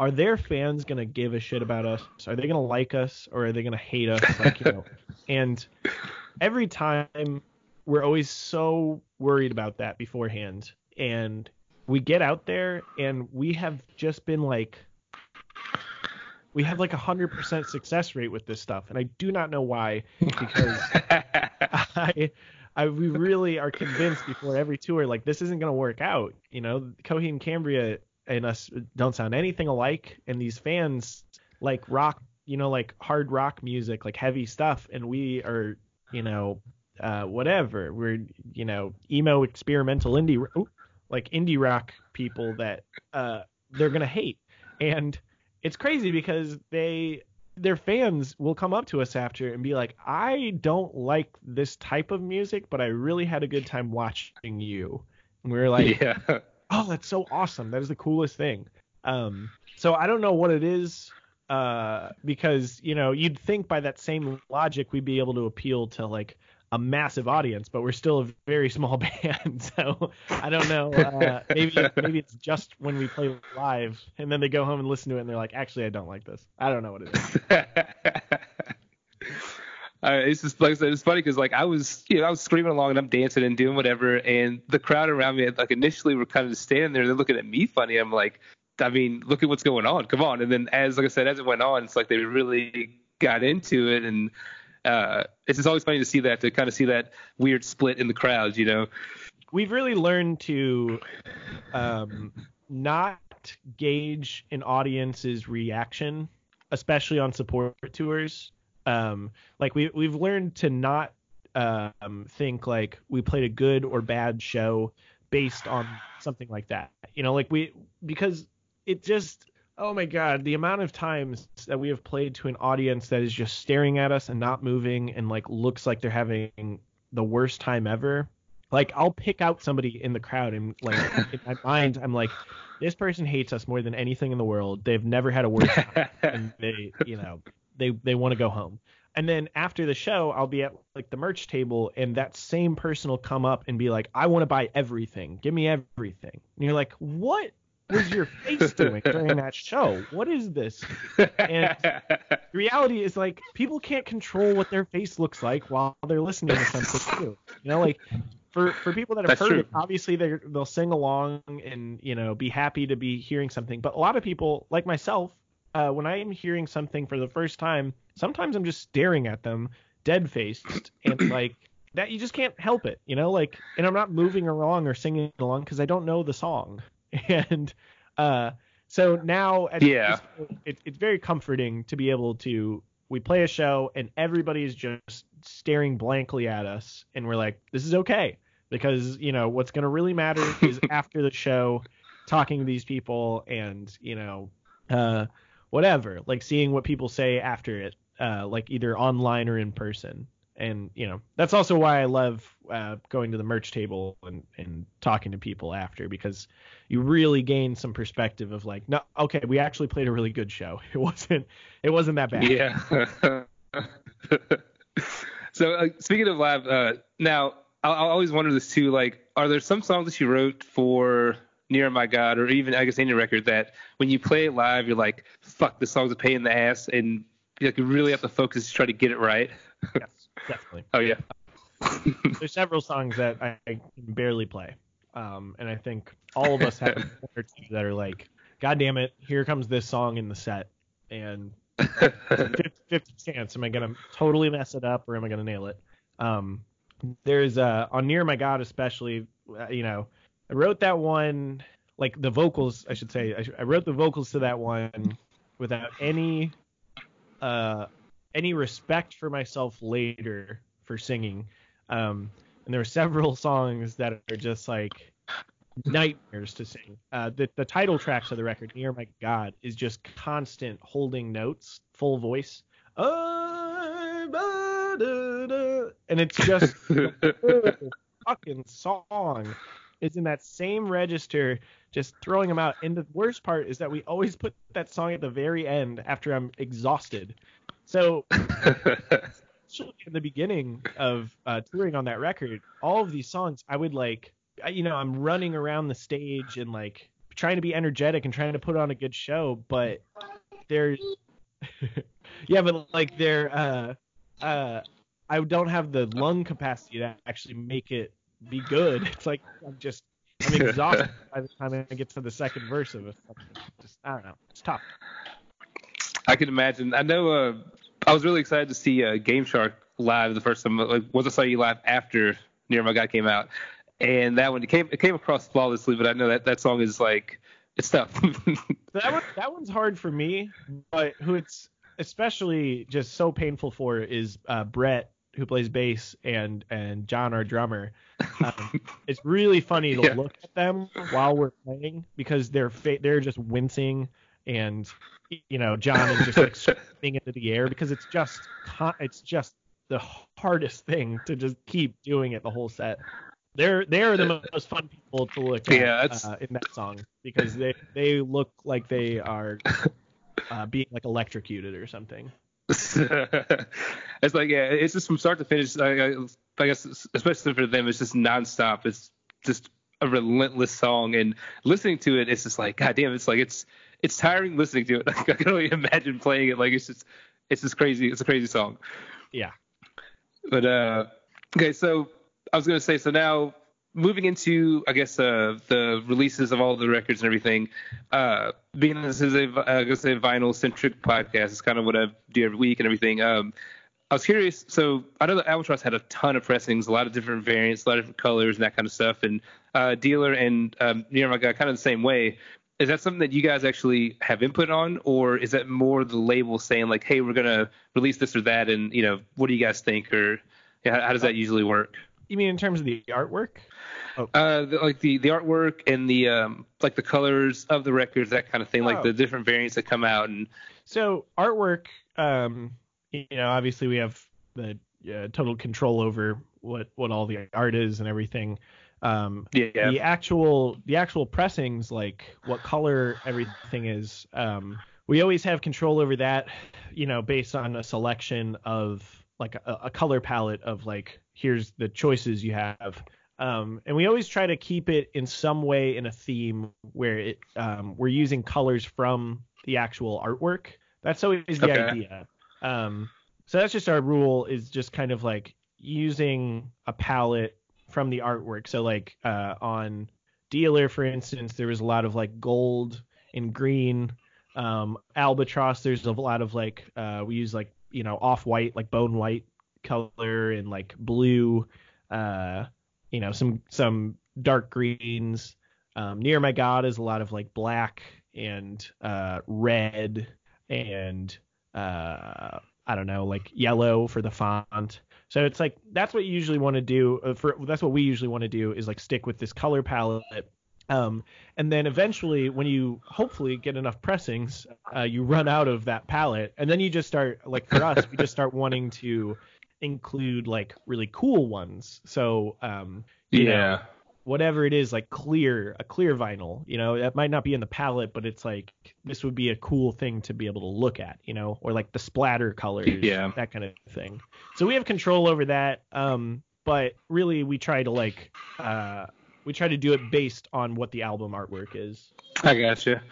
are their fans gonna give a shit about us? Are they gonna like us or are they gonna hate us? Like, you know, and every time we're always so worried about that beforehand and we get out there and we have just been like we have like a hundred percent success rate with this stuff and i do not know why because i i we really are convinced before every tour like this isn't going to work out you know? Coheed and cambria and us don't sound anything alike and these fans like rock you know like hard rock music like heavy stuff and we are you know uh whatever. We're you know emo experimental indie like indie rock people that uh they're gonna hate. And it's crazy because they their fans will come up to us after and be like i don't like this type of music but i really had a good time watching you. And we are like yeah. Oh that's so awesome. That is the coolest thing. Um so i don't know what it is uh because you know you'd think by that same logic we'd be able to appeal to like a massive audience but we're still a very small band so i don't know uh maybe maybe it's just when we play live and then they go home and listen to it and they're like actually i don't like this i don't know what it is Uh, it's just like I said, it's funny because like I was, you know, I was screaming along and I'm dancing and doing whatever, and the crowd around me, like initially, were kind of standing there, they're looking at me funny. I'm like, I mean, look at what's going on, come on. And then as like I said, as it went on, it's like they really got into it, and uh, it's just always funny to see that, to kind of see that weird split in the crowds, you know. we've really learned to um, not gauge an audience's reaction, especially on support tours. Um, like we we've learned to not um, think like we played a good or bad show based on something like that. You know, like we because it just oh my god, the amount of times that we have played to an audience that is just staring at us and not moving and like looks like they're having the worst time ever like I'll pick out somebody in the crowd and like in my mind I'm like this person hates us more than anything in the world. They've never had a worse time and they you know they they want to go home. And then after the show I'll be at like the merch table and that same person will come up and be like I want to buy everything. Give me everything. And you're like what was your face doing during that show? What is this? And the reality is like people can't control what their face looks like while they're listening to something too. You know, like for for people that have That's heard true. it, obviously they they'll sing along and you know be happy to be hearing something. But a lot of people, like myself, uh, when I am hearing something for the first time, sometimes I'm just staring at them, dead faced, and like that you just can't help it, you know, like and I'm not moving along or singing along because I don't know the song, and uh, so now Yeah. it, it's very comforting to be able to we play a show and everybody is just staring blankly at us and we're like this is okay because you know what's going to really matter is after the show talking to these people and you know uh whatever like seeing what people say after it uh like either online or in person and you know that's also why I love uh, going to the merch table and, and talking to people after because you really gain some perspective of like no okay we actually played a really good show it wasn't it wasn't that bad Yeah. so uh, speaking of live, uh, now I, I always wonder this too. Like, are there some songs that you wrote for Near My God, or even I guess any record that when you play it live, you're like, "Fuck, this song's a pain in the ass," and you like, you really have to focus to try to get it right. yes definitely Oh yeah. there's several songs that I, I can barely play um and I think all of us have one or two that are like god damn it here comes this song in the set and 50, 50 chance am i gonna totally mess it up or am i gonna nail it um there's uh on near my god especially uh, you know i wrote that one like the vocals, I should say. I, I wrote the vocals to that one without any uh any respect for myself later for singing. Um, and there are several songs that are just like nightmares to sing. Uh, the the title tracks of the record, "Near My God," is just constant holding notes, full voice. I'm a da da, and it's just fucking song is in that same register, just throwing them out. And the worst part is that we always put that song at the very end after I'm exhausted. So in the beginning of uh, touring on that record, all of these songs, I would like, I- you know, I'm running around the stage and like trying to be energetic and trying to put on a good show, but they're, yeah, but like they're, uh, uh, I don't have the lung capacity to actually make it be good. It's like I'm just, I'm exhausted by the time I get to the second verse of it. Just, I don't know, it's tough. I can imagine. I know. Uh, I was really excited to see uh, Gameshark live the first time. Like, was I saw you live after Near My God came out, and that one it came it came across flawlessly. But I know that that song is like it's tough. That one, that one's hard for me, but who it's especially just so painful for is uh, Brett, who plays bass, and and John, our drummer. Um, it's really funny to Yeah. look at them while we're playing because they're fa- they're just wincing and you know John is just like screaming into the air because it's just it's just the hardest thing to just keep doing it the whole set. They're they're the most fun people to look at Yeah, uh, in that song because they they look like they are uh, being like electrocuted or something. it's like yeah, it's just from start to finish. I, I, I guess especially for them, it's just nonstop. It's just a relentless song, and listening to it, it's just like God damn. It's like it's it's tiring listening to it. I can only imagine playing it. Like it's just it's just crazy. It's a crazy song. Yeah. But uh, okay, so I was gonna say, so now moving into, I guess, uh, the releases of all the records and everything. Uh, being this is a, I guess, a vinyl centric podcast, it's kind of what I do every week and everything. Um, I was curious. So I know that Albatross had a ton of pressings, a lot of different variants, a lot of different colors and that kind of stuff. And uh, Dealer and um, Near My God kind of the same way. Is that something that you guys actually have input on, or is that more the label saying like, "Hey, we're gonna release this or that," and you know, what do you guys think, or how, how does that usually work? You mean in terms of the artwork? Uh, the, like the the artwork and the um like the colors of the records, that kind of thing, like Oh. the different variants that come out and So artwork, um, you know, obviously we have the uh, total control over what what all the art is and everything. Um, yeah, the actual the actual pressings, like what color everything is, um, we always have control over that. You know, based on a selection of like a, a color palette of like here's the choices you have. Um, and we always try to keep it in some way in a theme where it um, we're using colors from the actual artwork. That's always the Okay. idea. Um, so that's just our rule is just kind of like using a palette from the artwork. So like uh, on Dealer, for instance, there was a lot of like gold and green. Um, Albatross, there's a lot of like uh, we use like you know off white, like bone white color and like blue. Uh, you know some some dark greens. Um, Near My God is a lot of like black and uh, red and uh, I don't know like yellow for the font. So it's like that's what you usually want to do. Uh, for that's what we usually want to do is like stick with this color palette. Um, and then eventually, when you hopefully get enough pressings, uh, you run out of that palette, and then you just start like for us, we just start wanting to include like really cool ones. So um, you know, yeah, whatever it is, like clear, a clear vinyl, you know, that might not be in the palette, but it's like this would be a cool thing to be able to look at, you know, or like the splatter colors, Yeah. that kind of thing. So we have control over that. Um, but really we try to like, uh, we try to do it based on what the album artwork is. I gotcha.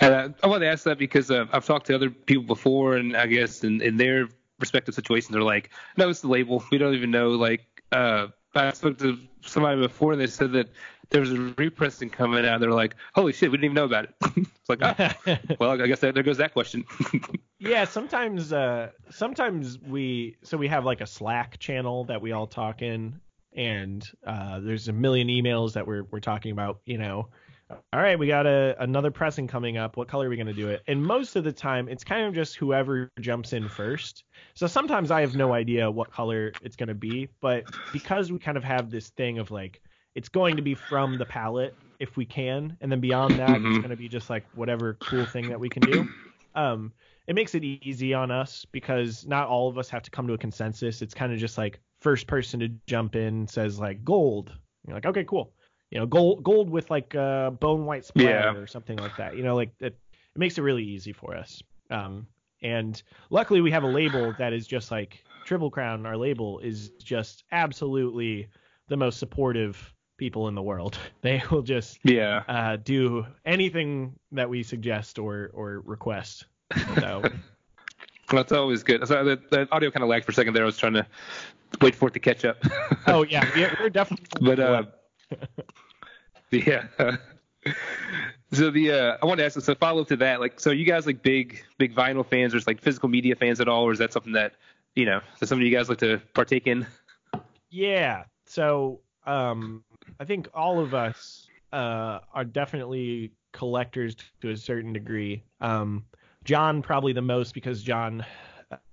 And uh, I want to ask that because uh, I've talked to other people before, and I guess in, in their respective situations, they're like, "No, it's the label. We don't even know." Like, uh, I spoke to somebody before, and they said that there was a repressing coming out. They're like, "Holy shit, we didn't even know about it." it's like, ah, well, I guess that, there goes that question. yeah sometimes uh sometimes we so we have like a slack channel that we all talk in and uh there's a million emails that we're we're talking about you know all right, we got a another pressing coming up. What color are we gonna do it? And most of the time, it's kind of just whoever jumps in first. So sometimes I have no idea what color it's gonna be, but because we kind of have this thing of like it's going to be from the palette if we can, and then beyond that, Mhm. it's gonna be just like whatever cool thing that we can do. Um, it makes it easy on us because not all of us have to come to a consensus. It's kind of just like first person to jump in says like gold. You're like, okay, cool. You know, gold gold with like uh, bone white splatter Yeah. or something like that. You know, like it, it makes it really easy for us. Um, and luckily we have a label that is just like Triple Crown. Our label is just absolutely the most supportive people in the world. They will just Yeah. uh, do anything that we suggest or or request. So That's always good. So the, the audio kind of lagged for a second there. I was trying to wait for it to catch up. oh yeah, we- we're definitely. but uh, yeah. so the uh, I want to ask, so follow up to that, like, so you guys like big big vinyl fans, or just like physical media fans at all, or is that something that you know, that something you guys like to partake in? Yeah. So um, I think all of us uh, are definitely collectors to a certain degree. Um, John probably the most because John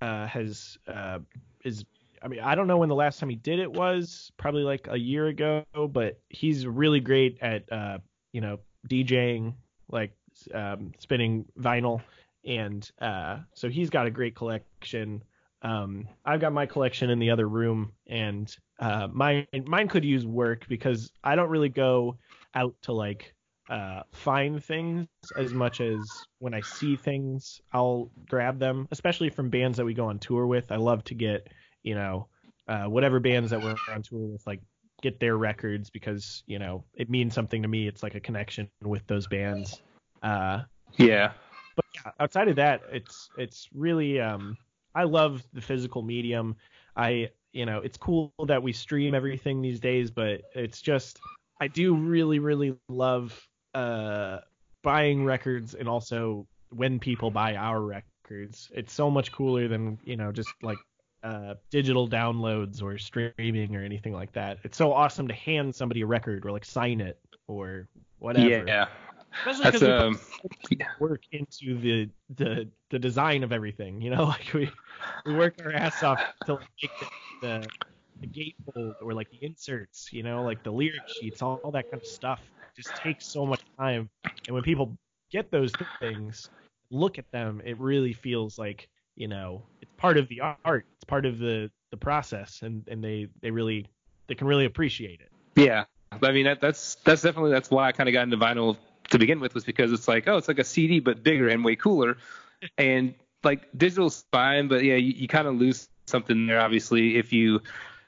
uh, has uh, is. I mean, I don't know when the last time he did it was. Probably like a year ago. But he's really great at uh, you know DJing, like um, spinning vinyl, and uh, so he's got a great collection. Um, I've got my collection in the other room, and uh, mine mine could use work because I don't really go out to like uh, find things as much as when I see things, I'll grab them, especially from bands that we go on tour with. I love to get, you know, uh, whatever bands that we're on tour with, like get their records because, you know, it means something to me. It's like a connection with those bands. Uh, Yeah. but yeah, outside of that, it's it's really um I love the physical medium. I you know, it's cool that we stream everything these days, but it's just I do really really love uh buying records and also when people buy our records. It's so much cooler than, you know, just like uh digital downloads or streaming or anything like that. It's so awesome to hand somebody a record or like sign it or whatever. Yeah. Especially because we put um. yeah. work into the the the design of everything. You know, like we we work our ass off to like, make the, the the gatefold or like the inserts. You know, like the lyric sheets, all, all that kind of stuff. Just takes so much time. And when people get those things, look at them, it really feels like you know it's part of the art. It's part of the the process, and and they they really they can really appreciate it. Yeah, I mean that, that's that's definitely that's why I kind of got into vinyl to begin with was because it's like oh it's like a CD but bigger and way cooler, and like digital's fine but yeah you, you kind of lose something there obviously if you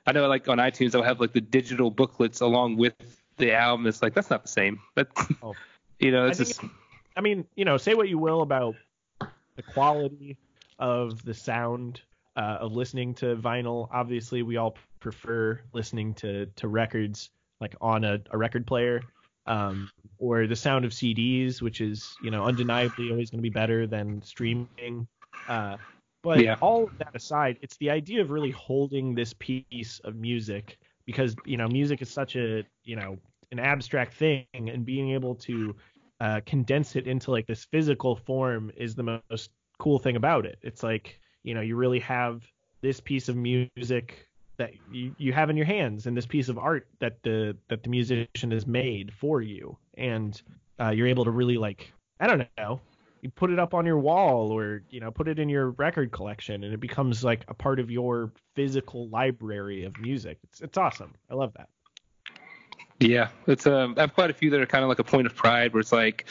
I know like on iTunes I'll have like the digital booklets along with the album it's like that's not the same but Oh. you know it's think just I mean, you know, say what you will about the quality of the sound uh, of listening to vinyl. Obviously, we all prefer listening to to records like on a, a record player, um, or the sound of CDs, which is you know undeniably always going to be better than streaming. Uh, but Yeah. all of that aside, it's the idea of really holding this piece of music because you know music is such a you know an abstract thing, and being able to uh, condense it into like this physical form is the most cool thing about it. It's like you know you really have this piece of music that you, you have in your hands and this piece of art that the that the musician has made for you, and uh, you're able to really like I don't know you put it up on your wall or you know put it in your record collection and it becomes like a part of your physical library of music. It's it's awesome. I love that. Yeah, it's um, I have quite a few that are kind of like a point of pride where it's like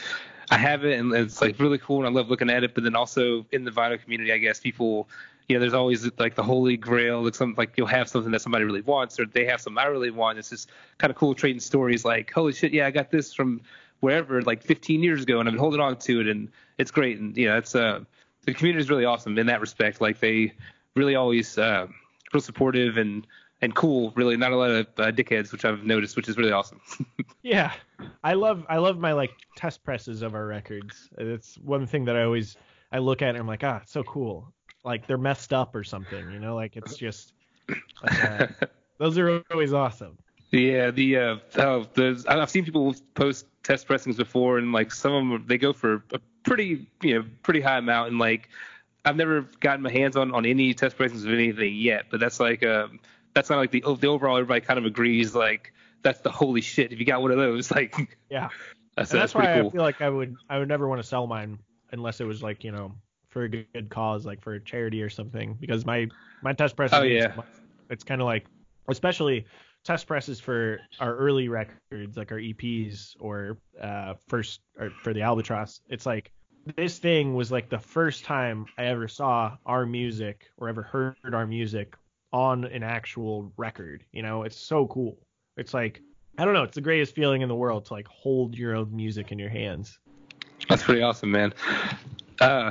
I have it and it's like really cool and I love looking at it, but then also in the vinyl community, I guess people, you know, there's always like the holy grail, like some like you'll have something that somebody really wants or they have something I really want. It's just kind of cool trading stories like, holy shit, yeah, I got this from wherever like 15 years ago and I've been holding on to it and it's great and you know, it's uh the community is really awesome in that respect. Like they really always uh, real supportive and and cool. Really, not a lot of uh, dickheads, which I've noticed, which is really awesome. Yeah, I love I love my like test presses of our records. It's one thing that I always I look at and I'm like, ah, it's so cool. Like they're messed up or something, you know? Like it's just like, uh, those are always awesome. Yeah, the uh, oh, the I've seen people post test pressings before, and like some of them they go for a pretty you know pretty high amount, and like I've never gotten my hands on on any test pressings of anything yet, but that's like um that's not like the the overall everybody kind of agrees like that's the holy shit if you got one of those like Yeah. that's And that's, that's why cool. I feel like I would I would never want to sell mine unless it was like you know for a good, good cause like for a charity or something because my my test press Oh, yeah. it's kind of like especially test presses for our early records like our EPs or uh first or for the Albatross it's like this thing was like the first time I ever saw our music or ever heard our music on an actual record you know it's so cool it's like I don't know. It's the greatest feeling in the world to like hold your own music in your hands. That's pretty awesome, man. Uh,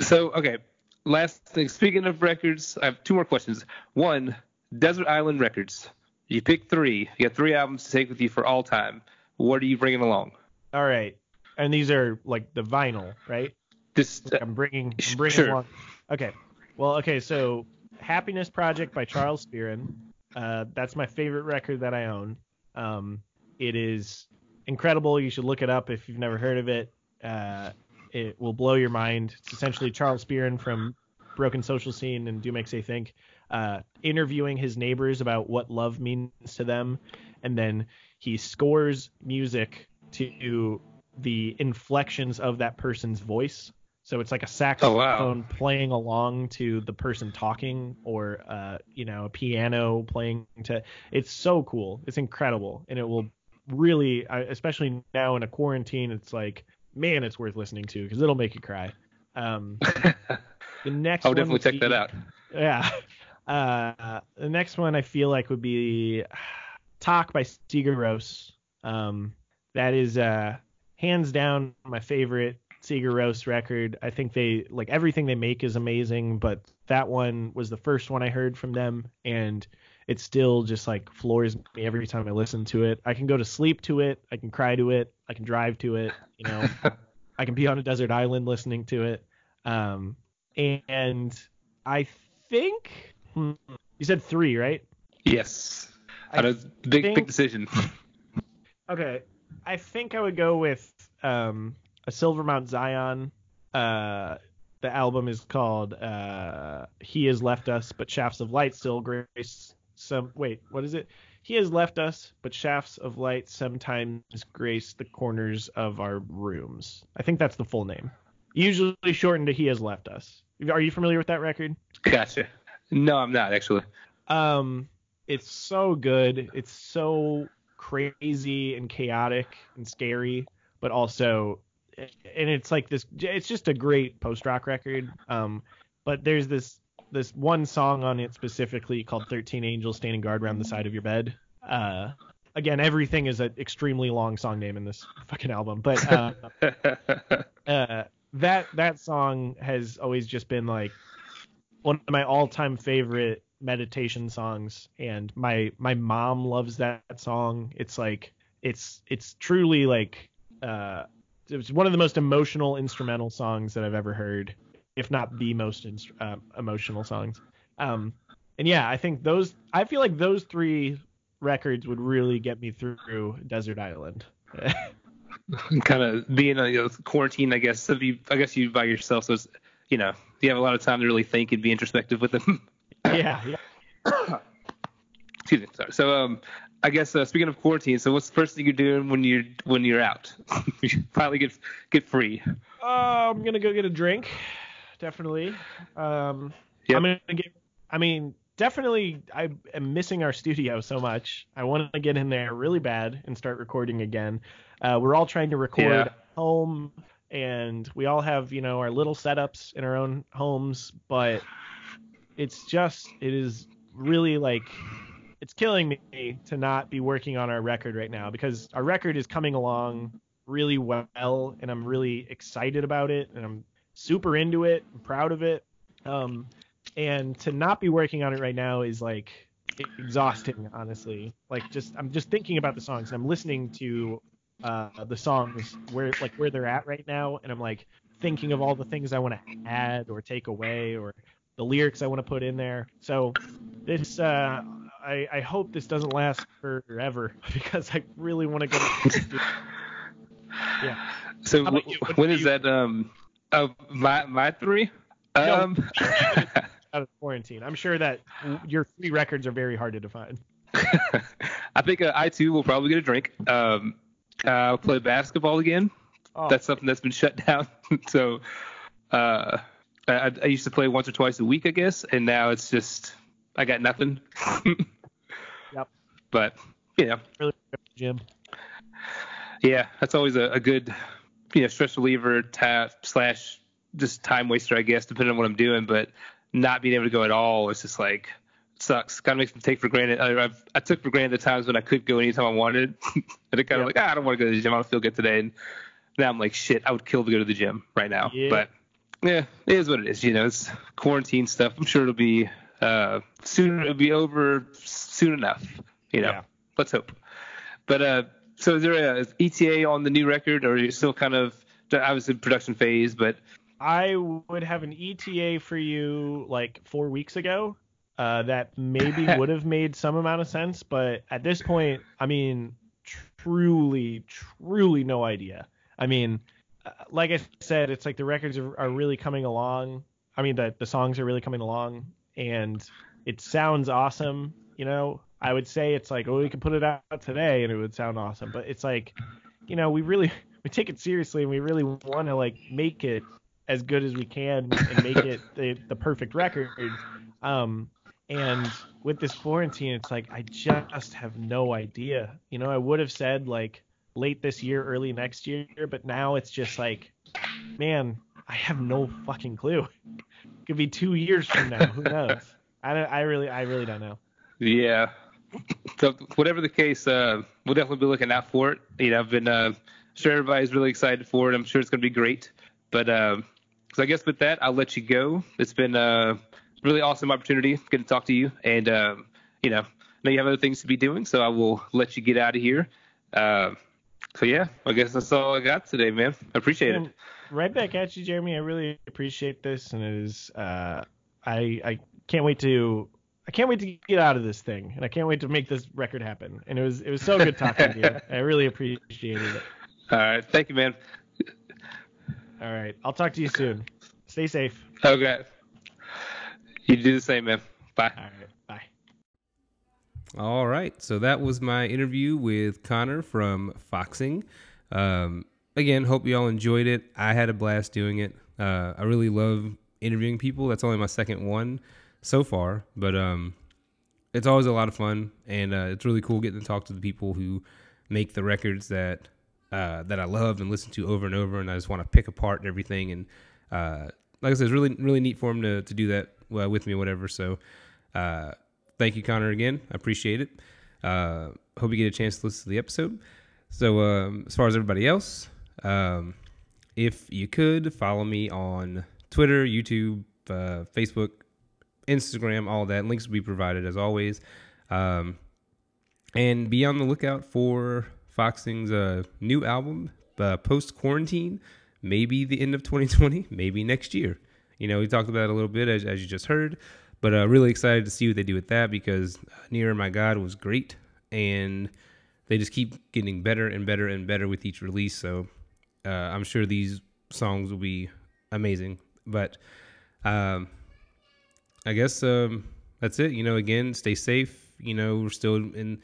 so okay, last thing. Speaking of records, I have two more questions. One, Desert Island Records. You pick three. You got three albums to take with you for all time. What are you bringing along? All right, and these are like the vinyl, right? Just Like I'm bringing, I'm bringing Sure. along. Okay. Well, okay. So Happiness Project by Charles Spearin. Uh, that's my favorite record that I own. Um, it is incredible. You should look it up if you've never heard of it. Uh, it will blow your mind. It's essentially Charles Spearin from Broken Social Scene and Do Make Say Think, uh, interviewing his neighbors about what love means to them, and then he scores music to the inflections of that person's voice. So it's like a saxophone playing along to the person talking, or uh, you know, a piano playing to. It's so cool. It's incredible, and it will really, especially now in a quarantine, it's like, man, it's worth listening to because it'll make you cry. Um, the next I'll one definitely check be- that out. yeah. Uh, the next one I feel like would be Talk by Sigur Rós. Um, that is uh, hands down my favorite Rós record. I think they like everything they make is amazing, but that one was the first one I heard from them, and it still just like floors me every time I listen to it. I can go to sleep to it, I can cry to it, I can drive to it, you know. I can be on a desert island listening to it. Um, and I think hmm, you said three, right? yes. I know, big think- big decision. Okay, I think I would go with um, a Silver Mount Zion. Uh, the album is called uh, "He Has Left Us, but Shafts of Light Still Grace." Some wait, what is it? He has left us, but shafts of light sometimes grace the corners of our rooms. I think that's the full name. Usually shortened to "He Has Left Us." Are you familiar with that record? Gotcha. No, I'm not actually. Um, it's so good. It's so crazy and chaotic and scary, but also, and it's like this. It's just a great post rock record. Um, but there's this this one song on it specifically called "13 Angels Standing Guard Around the Side of Your Bed." Uh, again, everything is an extremely long song name in this fucking album, but uh, uh, that that song has always just been like one of my all-time favorite meditation songs and my my mom loves that song it's like it's it's truly like uh it's one of the most emotional instrumental songs that I've ever heard if not the most inst- uh, emotional songs um and yeah I think those I feel like those three records would really get me through Desert Island kind of being a you know, quarantine, I guess. If you, I guess you by yourself, so it's, you know, you have a lot of time to really think and be introspective with them. yeah yeah Excuse me. Sorry. So, um, I guess uh, speaking of quarantine, so what's the first thing you're doing when you're when you're out? you finally get get free. Uh, I'm gonna go get a drink, definitely. Um, Yep. I'm gonna get. I mean, definitely. I am missing our studio so much. I want to get in there really bad and start recording again. Uh, we're all trying to record Yeah. at home, and we all have you know our little setups in our own homes, but it's just it is really like it's killing me to not be working on our record right now because our record is coming along really well and I'm really excited about it and I'm super into it. Proud of it. Um, and to not be working on it right now is like exhausting, honestly. Like just I'm just thinking about the songs and I'm listening to uh, the songs where like where they're at right now and I'm like thinking of all the things I want to add or take away or the lyrics I want to put in there. So this uh, I, I hope this doesn't last forever because I really want to go. To Yeah. So w- you? What when you- that? Um, oh, my my three. Um, Out of quarantine, I'm sure that your three records are very hard to define. I think uh, I too will probably get a drink. Um, I'll play basketball again. Oh, That's something that's been shut down. so, uh, I, I used to play once or twice a week, I guess, and now it's just I got nothing. Yep. But you know, really Jim. yeah, that's always a, a good, you know, stress reliever tap slash just time waster, I guess, depending on what I'm doing. But not being able to go at all, it's just like sucks. Kind of makes me take for granted. I, I've, I took for granted the times when I could go anytime I wanted, and it kind Yeah. of like ah, I don't want to go to the gym. I don't feel good today. And now I'm like shit. I would kill to go to the gym right now. Yeah. But yeah, it is what it is. You know, it's quarantine stuff. I'm sure it'll be uh soon. It'll be over soon enough. You know, Yeah. let's hope. But uh, so is there a ETA on the new record, or are you still kind of obviously production phase? But I would have an ETA for you like four weeks ago. Uh, that maybe would have made some amount of sense, but at this point, I mean, truly, truly no idea. I mean, uh, like I said, it's like the records are, are really coming along. I mean, the the songs are really coming along, and it sounds awesome. You know, I would say it's like, oh, we could put it out today and it would sound awesome, but it's like, you know, we really we take it seriously and we really want to like make it as good as we can and make it the, the perfect record. Um, and with this quarantine, it's like I just have no idea. You know, I would have said like late this year, early next year, but now it's just like, man, I have no fucking clue. Could be two years from now. Who knows? I don't. I really, I really don't know. yeah, so whatever the case, uh, we'll definitely be looking out for it. You know, I've been uh, sure everybody's really excited for it. I'm sure it's going to be great. But uh, so I guess with that, I'll let you go. It's been a really awesome opportunity getting to talk to you, and um, you know, I know you have other things to be doing, so I will let you get out of here. So yeah, I guess that's all I got today, man. I appreciate it. Right back at you, Jeremy. I really appreciate this, and it is. Uh, I I can't wait to. I can't wait to get out of this thing, and I can't wait to make this record happen. And it was it was so good talking to you. I really appreciated it. All right, thank you, man. All right, I'll talk to you soon. Stay safe. Okay, you do the same, man. Bye. All right, so that was my interview with Conor from Foxing. Um, again, hope you all enjoyed it. I had a blast doing it. Uh, I really love interviewing people. That's only my second one so far, but um, it's always a lot of fun, and uh, it's really cool getting to talk to the people who make the records that uh, that I love and listen to over and over, and I just want to pick apart everything. And uh, like I said, it's really really neat for him to to do that uh, with me, whatever. So. Thank you, Conor, again. I appreciate it. Uh, hope you get a chance to listen to the episode. So, um, as far as everybody else, um, if you could follow me on Twitter, YouTube, uh, Facebook, Instagram, all that links will be provided as always. Um, and be on the lookout for Foxing's uh, new album, uh, Post Quarantine. Maybe the end of 2020, maybe next year. You know, we talked about it a little bit as, as you just heard, but uh, really excited to see what they do with that because Near My God was great, and they just keep getting better and better and better with each release. So uh, I'm sure these songs will be amazing. But um, I guess um, that's it. You know, again, stay safe. You know, we're still in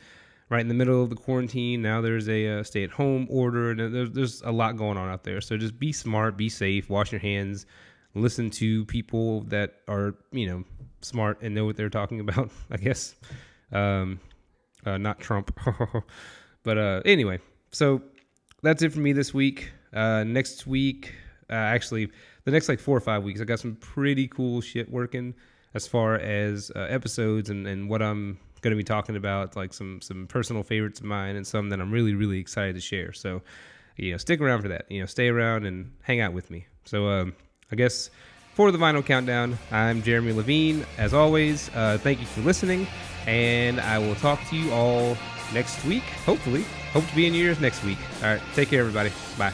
right in the middle of the quarantine. Now there's a uh, stay at home order, and there's, there's a lot going on out there. So just be smart, be safe, wash your hands, listen to people that are, you know, smart and know what they're talking about, I guess. Um, uh, not Trump. but uh, anyway, so that's it for me this week. Uh, next week, uh, actually, the next like four or five weeks, I got some pretty cool shit working as far as uh, episodes and, and what I'm going to be talking about, like some some personal favorites of mine and some that I'm really really excited to share. So, you know, stick around for that. You know, stay around and hang out with me. So, um, I guess for the Vinyl Countdown, I'm Jeremy Levine. As always, uh, thank you for listening, and I will talk to you all next week. Hopefully, hope to be in your ears next week. All right, take care, everybody. Bye.